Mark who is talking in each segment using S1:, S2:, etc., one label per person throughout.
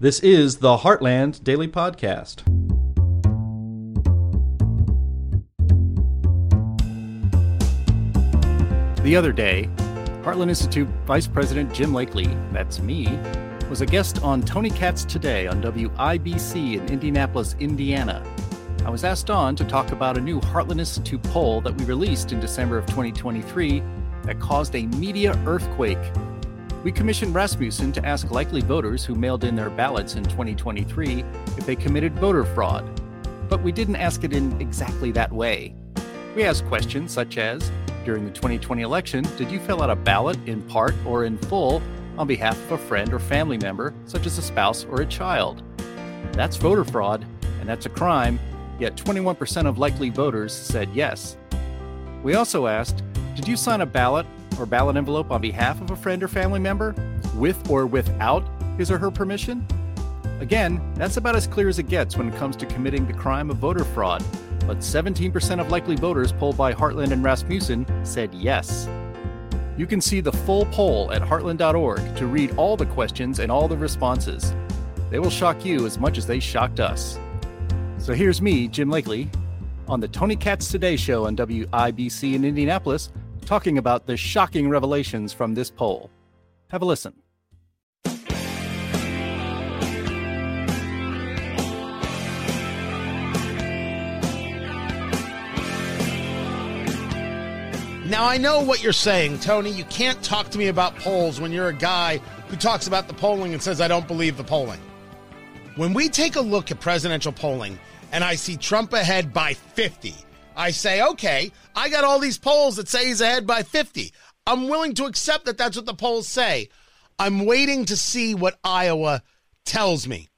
S1: This is the Heartland Daily Podcast.
S2: The other day, Heartland Institute Vice President Jim Lakely, that's me, was a guest on Tony Katz Today on WIBC in Indianapolis, Indiana. I was asked on to talk about a new Heartland Institute poll that we released in December of 2023 that caused a media earthquake. We commissioned Rasmussen to ask likely voters who mailed in their ballots in 2023 if they committed voter fraud. But we didn't ask it in exactly that way. We asked questions such as During the 2020 election, did you fill out a ballot in part or in full on behalf of a friend or family member, such as a spouse or a child? That's voter fraud, and that's a crime, yet 21% of likely voters said yes. We also asked Did you sign a ballot or ballot envelope on behalf of a friend or family member, with or without his or her permission? Again, that's about as clear as it gets when it comes to committing the crime of voter fraud, but 17% of likely voters polled by Heartland and Rasmussen said yes. You can see the full poll at heartland.org to read all the questions and all the responses. They will shock you as much as they shocked us. So here's me, Jim Lakely, on the Tony Katz Today show on WIBC in Indianapolis, talking about the shocking revelations from this poll. Have a listen.
S3: Now, I know what you're saying, Tony. You can't talk to me about polls when you're a guy who talks about the polling and says, I don't believe the polling. When we take a look at presidential polling and I see Trump ahead by 50, I say, okay, I got all these polls that say he's ahead by 50. I'm willing to accept that that's what the polls say. I'm waiting to see what Iowa tells me.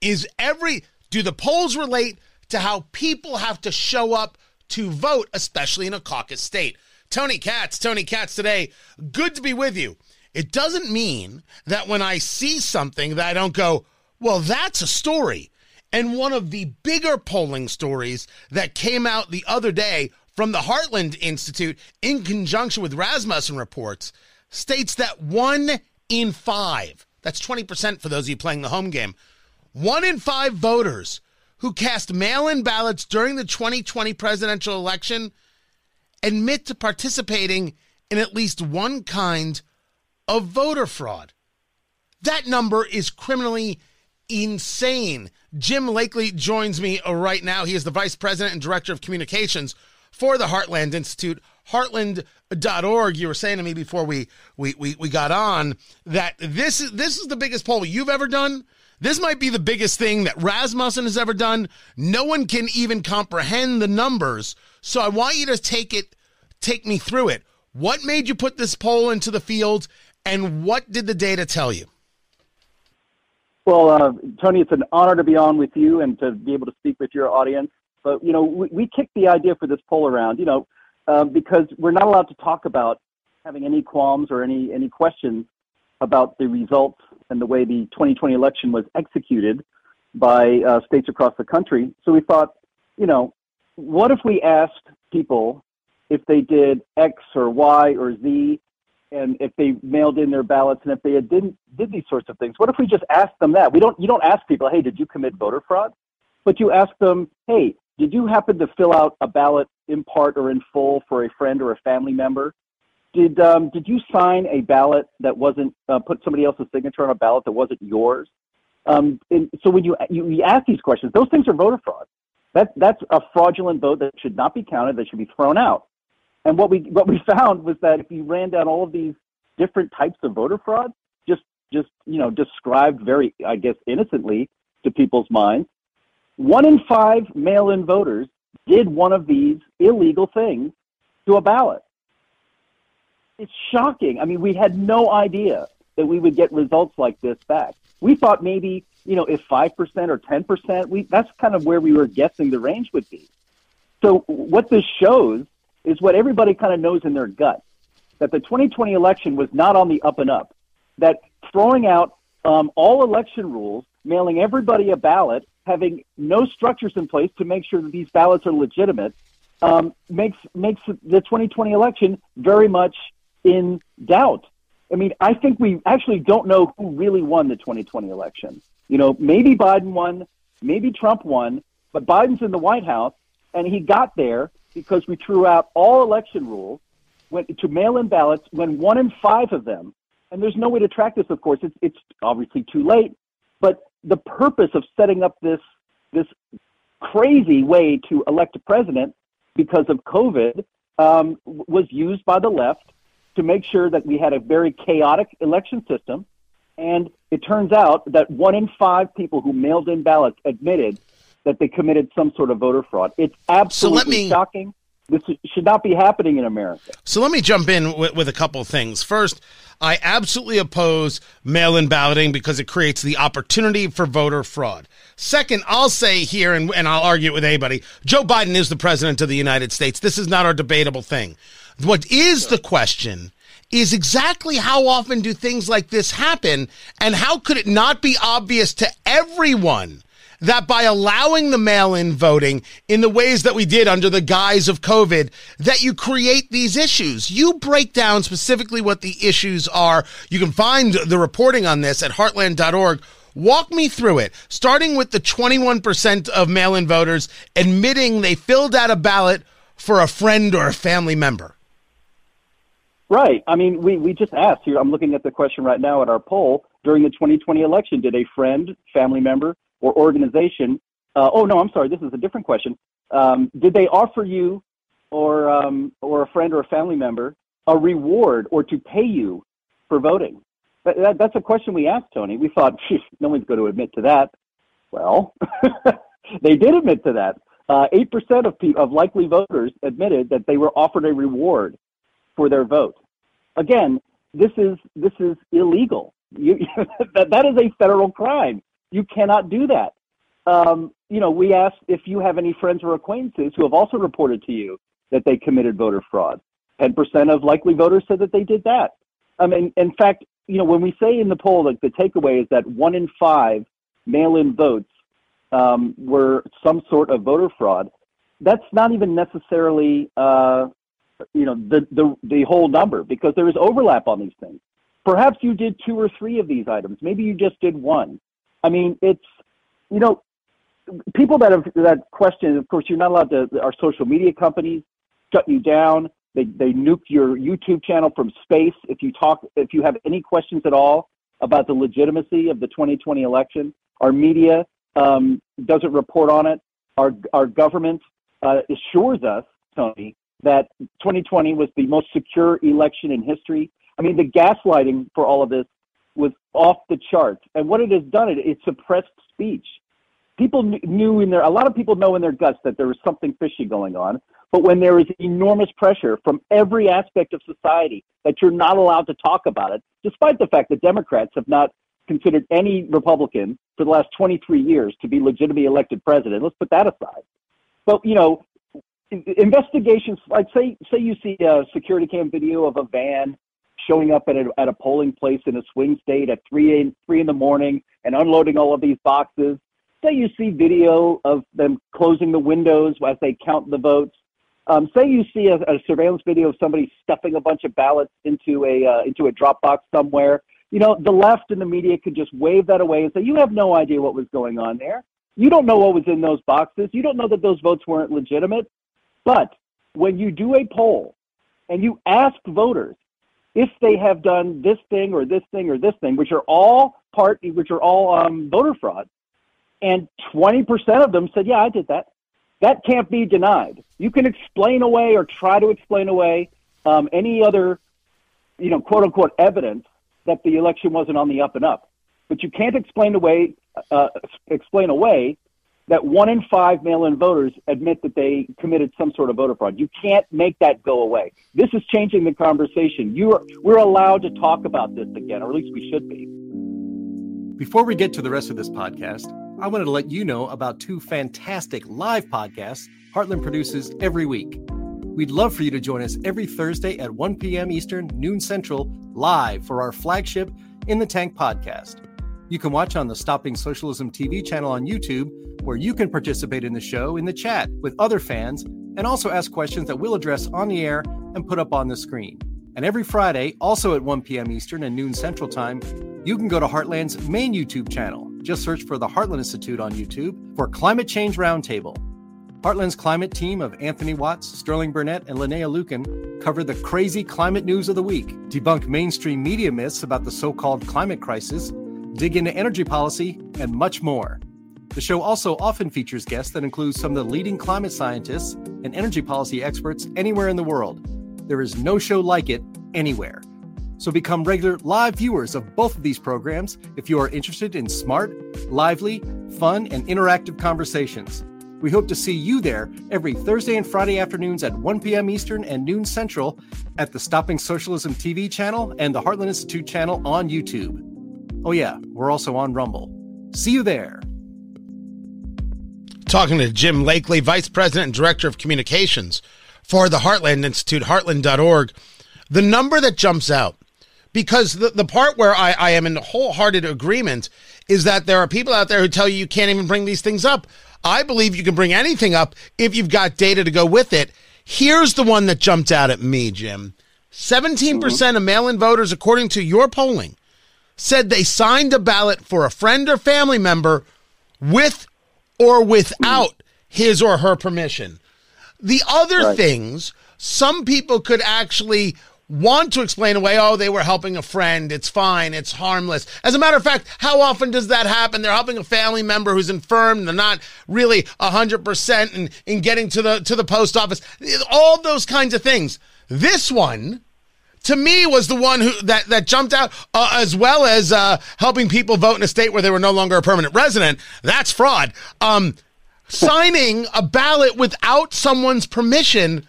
S3: Is every, do the polls relate to how people have to show up to vote, especially in a caucus state? Tony Katz, Tony Katz today. Good to be with you. It doesn't mean that when I see something that I don't go, well, that's a story. And one of the bigger polling stories that came out the other day from the Heartland Institute in conjunction with Rasmussen reports states that one in five, that's 20% for those of you playing the home game, one in five voters who cast mail in ballots during the 2020 presidential election admit to participating in at least one kind of voter fraud. That number is criminally insane. Jim Lakely joins me right now. He is the vice president and director of communications for the Heartland Institute, heartland.org. You were saying to me before we, we, we, we got on that this is, this is the biggest poll you've ever done. This might be the biggest thing that Rasmussen has ever done. No one can even comprehend the numbers. So I want you to take it, take me through it. What made you put this poll into the field, and what did the data tell you?
S4: Well, uh, Tony, it's an honor to be on with you and to be able to speak with your audience. But you know, we, we kicked the idea for this poll around, you know, uh, because we're not allowed to talk about having any qualms or any any questions about the results and the way the 2020 election was executed by uh, states across the country. So we thought, you know, what if we asked people if they did X or Y or Z, and if they mailed in their ballots, and if they didn't did these sorts of things? What if we just asked them that? We don't. You don't ask people, hey, did you commit voter fraud? But you ask them, hey, did you happen to fill out a ballot in part or in full for a friend or a family member? Did um, did you sign a ballot that wasn't uh, put somebody else's signature on a ballot that wasn't yours? Um, and so when you, you you ask these questions, those things are voter fraud. That that's a fraudulent vote that should not be counted. That should be thrown out. And what we what we found was that if you ran down all of these different types of voter fraud, just just you know described very I guess innocently to people's minds, one in five mail-in voters did one of these illegal things to a ballot. It's shocking. I mean, we had no idea that we would get results like this back. We thought maybe, you know, if 5% or 10%, we, that's kind of where we were guessing the range would be. So what this shows is what everybody kind of knows in their gut, that the 2020 election was not on the up and up, that throwing out um, all election rules, mailing everybody a ballot, having no structures in place to make sure that these ballots are legitimate, um, makes makes the 2020 election very much in doubt. I mean, I think we actually don't know who really won the 2020 election. You know, maybe Biden won, maybe Trump won, but Biden's in the White House, and he got there because we threw out all election rules went to mail-in ballots when one in five of them, and there's no way to track this, of course. It's, it's obviously too late, but the purpose of setting up this this crazy way to elect a president because of COVID um, was used by the left to make sure that we had a very chaotic election system. And it turns out that one in five people who mailed in ballots admitted that they committed some sort of voter fraud. It's absolutely so me, shocking. This should not be happening in America.
S3: So let me jump in with, with a couple of things. First, I absolutely oppose mail in balloting because it creates the opportunity for voter fraud. Second, I'll say here, and, and I'll argue it with anybody Joe Biden is the president of the United States. This is not our debatable thing. What is the question is exactly how often do things like this happen, and how could it not be obvious to everyone? That by allowing the mail in voting in the ways that we did under the guise of COVID, that you create these issues. You break down specifically what the issues are. You can find the reporting on this at heartland.org. Walk me through it, starting with the 21% of mail in voters admitting they filled out a ballot for a friend or a family member.
S4: Right. I mean, we, we just asked here. I'm looking at the question right now at our poll. During the 2020 election, did a friend, family member, or organization, uh, oh no, I'm sorry, this is a different question. Um, did they offer you or um, or a friend or a family member a reward or to pay you for voting? That, that, that's a question we asked Tony. We thought, no one's going to admit to that. Well, they did admit to that. Uh, eight uh, percent of pe- of likely voters admitted that they were offered a reward for their vote. Again, this is this is illegal. You, that, that is a federal crime. You cannot do that. Um, you know, we asked if you have any friends or acquaintances who have also reported to you that they committed voter fraud. 10% of likely voters said that they did that. I mean, in fact, you know, when we say in the poll that the takeaway is that one in five mail-in votes um, were some sort of voter fraud, that's not even necessarily, uh, you know, the, the, the whole number because there is overlap on these things. Perhaps you did two or three of these items. Maybe you just did one. I mean, it's you know, people that have that question. Of course, you're not allowed to. Our social media companies shut you down. They they nuke your YouTube channel from space if you talk if you have any questions at all about the legitimacy of the 2020 election. Our media um, doesn't report on it. Our our government uh, assures us, Tony, that 2020 was the most secure election in history. I mean, the gaslighting for all of this was off the charts. And what it has done, it, it suppressed speech. People knew in their, a lot of people know in their guts that there was something fishy going on. But when there is enormous pressure from every aspect of society that you're not allowed to talk about it, despite the fact that Democrats have not considered any Republican for the last 23 years to be legitimately elected president. Let's put that aside. But, you know, investigations, like say, say you see a security cam video of a van showing up at a, at a polling place in a swing state at three in, three in the morning and unloading all of these boxes. Say you see video of them closing the windows as they count the votes. Um, say you see a, a, surveillance video of somebody stuffing a bunch of ballots into a uh, into a drop box somewhere. You know, the left and the media could just wave that away and say, "You have no idea what was going on there. You don't know what was in those boxes. You don't know that those votes weren't legitimate." But when you do a poll and you ask voters if they have done this thing or this thing or this thing, which are all part, which are all um, voter fraud, and 20% of them said, "Yeah, I did that." That can't be denied. You can explain away or try to explain away um, any other, you know, quote unquote evidence that the election wasn't on the up and up, but you can't explain away uh, explain away that one in five mail-in voters admit that they committed some sort of voter fraud. You can't make that go away. This is changing the conversation. You are, we're allowed to talk about this again, or at least we should be.
S2: Before we get to the rest of this podcast, I wanted to let you know about two fantastic live podcasts Heartland produces every week. We'd love for you to join us every Thursday at 1 p.m. Eastern, noon Central, live for our flagship In the Tank podcast. You can watch on the Stopping Socialism TV channel on YouTube where you can participate in the show in the chat with other fans and also ask questions that we'll address on the air and put up on the screen. And every Friday, also at 1 p.m. Eastern and noon Central Time, you can go to Heartland's main YouTube channel Just search for the Heartland Institute on YouTube for Climate Change Roundtable. Heartland's climate team of Anthony Watts, Sterling Burnett, and Linnea Lueken cover the crazy climate news of the week, debunk mainstream media myths about the so called climate crisis, dig into energy policy, and much more. The show also often features guests that include some of the leading climate scientists and energy policy experts anywhere in the world. There is no show like it anywhere. So become regular live viewers of both of these programs if you are interested in smart, lively, fun, and interactive conversations. We hope to see you there every Thursday and Friday afternoons at 1 p.m. Eastern and noon Central at the Stopping Socialism TV channel and the Heartland Institute channel on YouTube. Oh, yeah, we're also on Rumble. See you there.
S3: Talking to Jim Lakely, Vice President and Director of Communications for the Heartland Institute, heartland.org. The number that jumps out, because the, the part where I, I am in wholehearted agreement is that there are people out there who tell you you can't even bring these things up. I believe you can bring anything up if you've got data to go with it. Here's the one that jumped out at me, Jim. 17% mm-hmm. percent of mail in voters, according to your polling, said they signed a ballot for a friend or family member with or without his or her permission. The other
S4: Right.
S3: things, some people could actually want to explain away, oh, they were helping a friend. It's fine. It's harmless. As a matter of fact, how often does that happen? They're helping a family member who's infirm. They're not really 100% in, in getting to the, to the post office. All those kinds of things. This one, to me was the one who that that jumped out uh, as well as uh, helping people vote in a state where they were no longer a permanent resident. That's fraud. Um, signing a ballot without someone's permission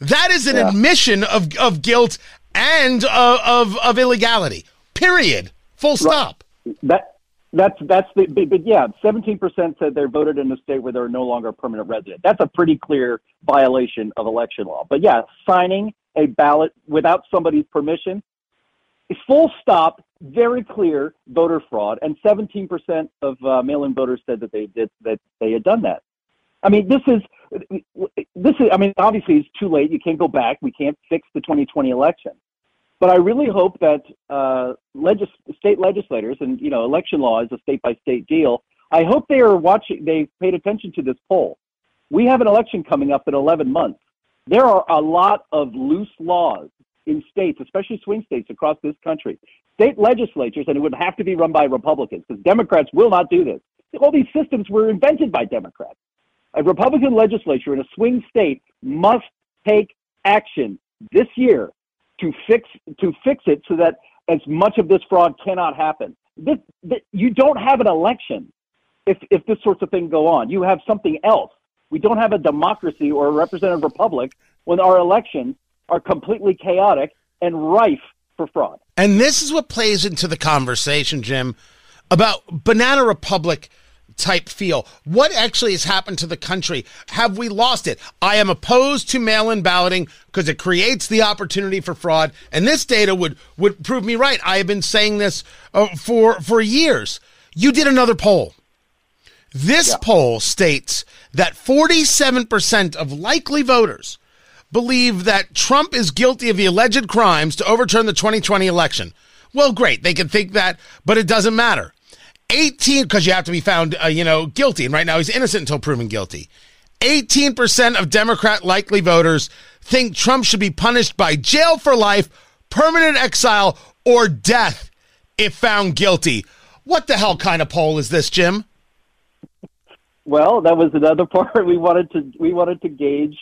S3: that is an
S4: Yeah.
S3: admission of of guilt and uh, of of illegality. Period. Full stop.
S4: That that's that's the but, but yeah, seventeen percent said they voted in a state where they're no longer a permanent resident. That's a pretty clear violation of election law. But yeah, signing a ballot without somebody's permission, full stop, very clear voter fraud. And seventeen percent of uh, mail-in voters said that they did that they had done that. I mean, this is this is. I mean, obviously it's too late. You can't go back. We can't fix the 2020 election. But I really hope that uh, legis- state legislators and you know election law is a state by state deal. I hope they are watching. They paid attention to this poll. We have an election coming up in 11 months. There are a lot of loose laws in states, especially swing states across this country. State legislatures, and it would have to be run by Republicans because Democrats will not do this. All these systems were invented by Democrats. A Republican legislature in a swing state must take action this year to fix to fix it so that as much of this fraud cannot happen. This, this, you don't have an election if if this sorts of thing go on. You have something else. We don't have a democracy or a representative republic when our elections are completely chaotic and rife for fraud.
S3: And this is what plays into the conversation, Jim, about banana republic type feel. What actually has happened to the country? Have we lost it? I am opposed to mail-in balloting because it creates the opportunity for fraud, and this data would would prove me right. I have been saying this uh, for for years. You did another poll. This poll states that 47% of likely voters believe that Trump is guilty of the alleged crimes to overturn the 2020 election. Well, great. They can think that, but it doesn't matter. 18, because you have to be found, uh, you know, guilty. And right now he's innocent until proven guilty. 18% of Democrat likely voters think Trump should be punished by jail for life, permanent exile, or death if found guilty. What the hell kind of poll is this, Jim?
S4: Well, that was another part we wanted to we wanted to gauge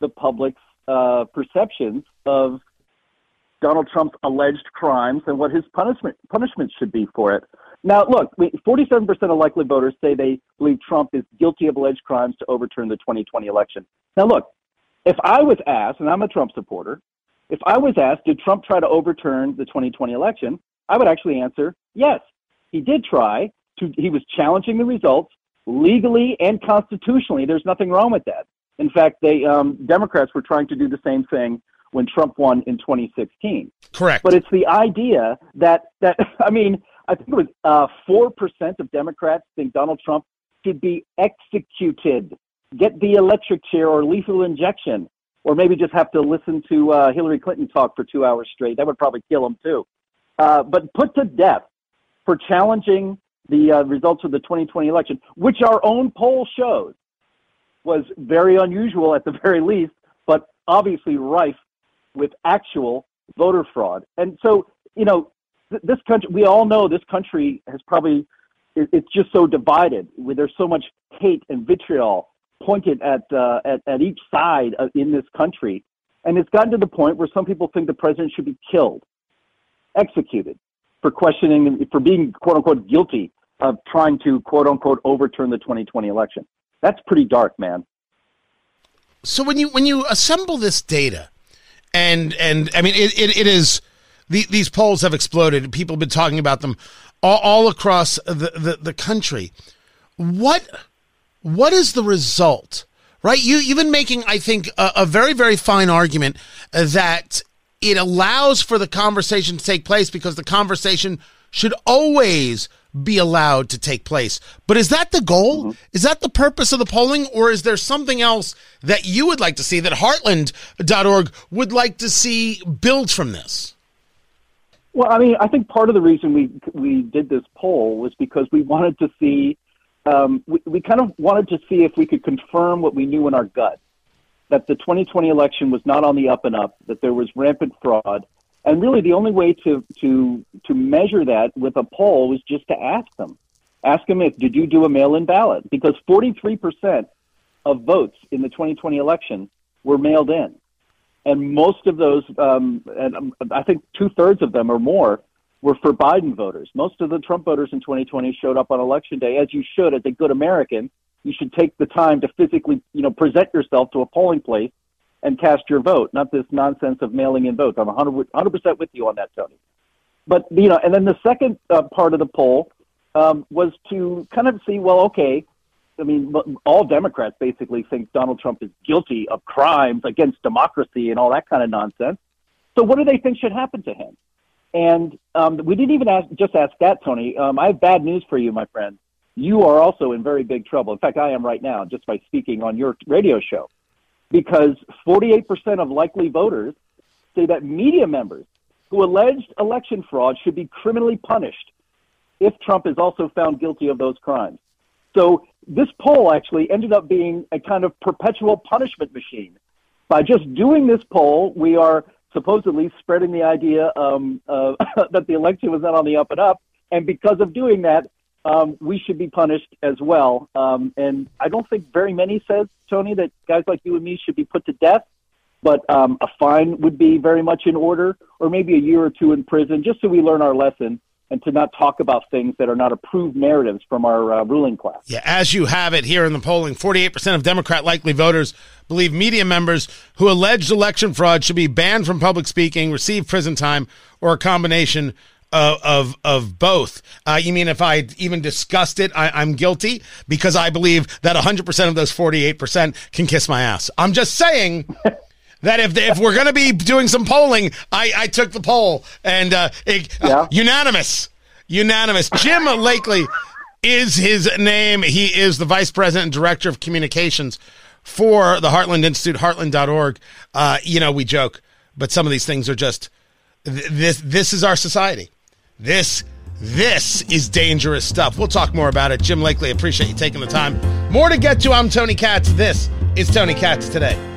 S4: the public's uh, perceptions of Donald Trump's alleged crimes and what his punishment punishment should be for it. Now, look, forty-seven percent of likely voters say they believe Trump is guilty of alleged crimes to overturn the 2020 election. Now, look, if I was asked, and I'm a Trump supporter, if I was asked, did Trump try to overturn the 2020 election? I would actually answer yes. He did try to. He was challenging the results legally and constitutionally. There's nothing wrong with that. In fact, they um, Democrats were trying to do the same thing when Trump won in 2016.
S3: Correct.
S4: But it's the idea that that I mean, I think it was uh, four percent of Democrats think Donald Trump should be executed, get the electric chair or lethal injection, or maybe just have to listen to uh, Hillary Clinton talk for two hours straight. That would probably kill him too. Uh, but put to death for challenging the uh, results of the 2020 election, which our own poll shows was very unusual at the very least, but obviously rife with actual voter fraud. And so, you know, this country, we all know this country has probably, it, it's just so divided. There's so much hate and vitriol pointed at, uh, at, at each side in this country. And it's gotten to the point where some people think the president should be killed, executed for questioning, for being quote unquote guilty of trying to quote unquote overturn the 2020 election. That's pretty dark, man.
S3: So when you when you assemble this data, and and I mean it, it, it is the, these polls have exploded. People have been talking about them all, all across the, the, the country. What what is the result? Right, you you've been making, I think, a, a very very fine argument that it allows for the conversation to take place because the conversation should always be allowed to take place. But is that the goal? Mm-hmm. Is that the purpose of the polling? Or is there something else that you would like to see that heartland.org would like to see build from this?
S4: Well, I mean, I think part of the reason we we did this poll was because we wanted to see, um, we, we kind of wanted to see if we could confirm what we knew in our gut, that the 2020 election was not on the up and up, that there was rampant fraud, and really, the only way to to to measure that with a poll was just to ask them, ask them if did you do a mail-in ballot? Because 43 percent of votes in the 2020 election were mailed in, and most of those, um, and um, I think two thirds of them or more, were for Biden voters. Most of the Trump voters in 2020 showed up on election day, as you should, as a good American. You should take the time to physically, you know, present yourself to a polling place and cast your vote, not this nonsense of mailing in votes. I'm 100 percent with you on that, Tony. But you know, and then the second uh, part of the poll um, was to kind of see, well, okay, I mean, all Democrats basically think Donald Trump is guilty of crimes against democracy and all that kind of nonsense. So, what do they think should happen to him? And um, we didn't even ask, just ask that, Tony. Um, I have bad news for you, my friend. You are also in very big trouble. In fact, I am right now, just by speaking on your radio show because 48% of likely voters say that media members who alleged election fraud should be criminally punished if Trump is also found guilty of those crimes. So this poll actually ended up being a kind of perpetual punishment machine. By just doing this poll, we are supposedly spreading the idea um, uh, that the election was not on the up and up. And because of doing that, um, we should be punished as well. Um, and I don't think very many says, Tony, that guys like you and me should be put to death, but um, a fine would be very much in order, or maybe a year or two in prison, just so we learn our lesson and to not talk about things that are not approved narratives from our uh, ruling class.
S3: Yeah, as you have it here in the polling, 48% of Democrat likely voters believe media members who alleged election fraud should be banned from public speaking, receive prison time, or a combination of of, of both. Uh, you mean if I even discussed it, I, am guilty because I believe that 100% of those 48% can kiss my ass. I'm just saying. that if if we're going to be doing some polling, I, I took the poll and uh, it, yeah. uh, unanimous, unanimous. Jim Lakely is his name. He is the vice president and director of communications for the Heartland Institute, heartland.org. Uh, you know, we joke, but some of these things are just this. This is our society. This this is dangerous stuff. We'll talk more about it. Jim Lakely, appreciate you taking the time. More to get to. I'm Tony Katz. This is Tony Katz today.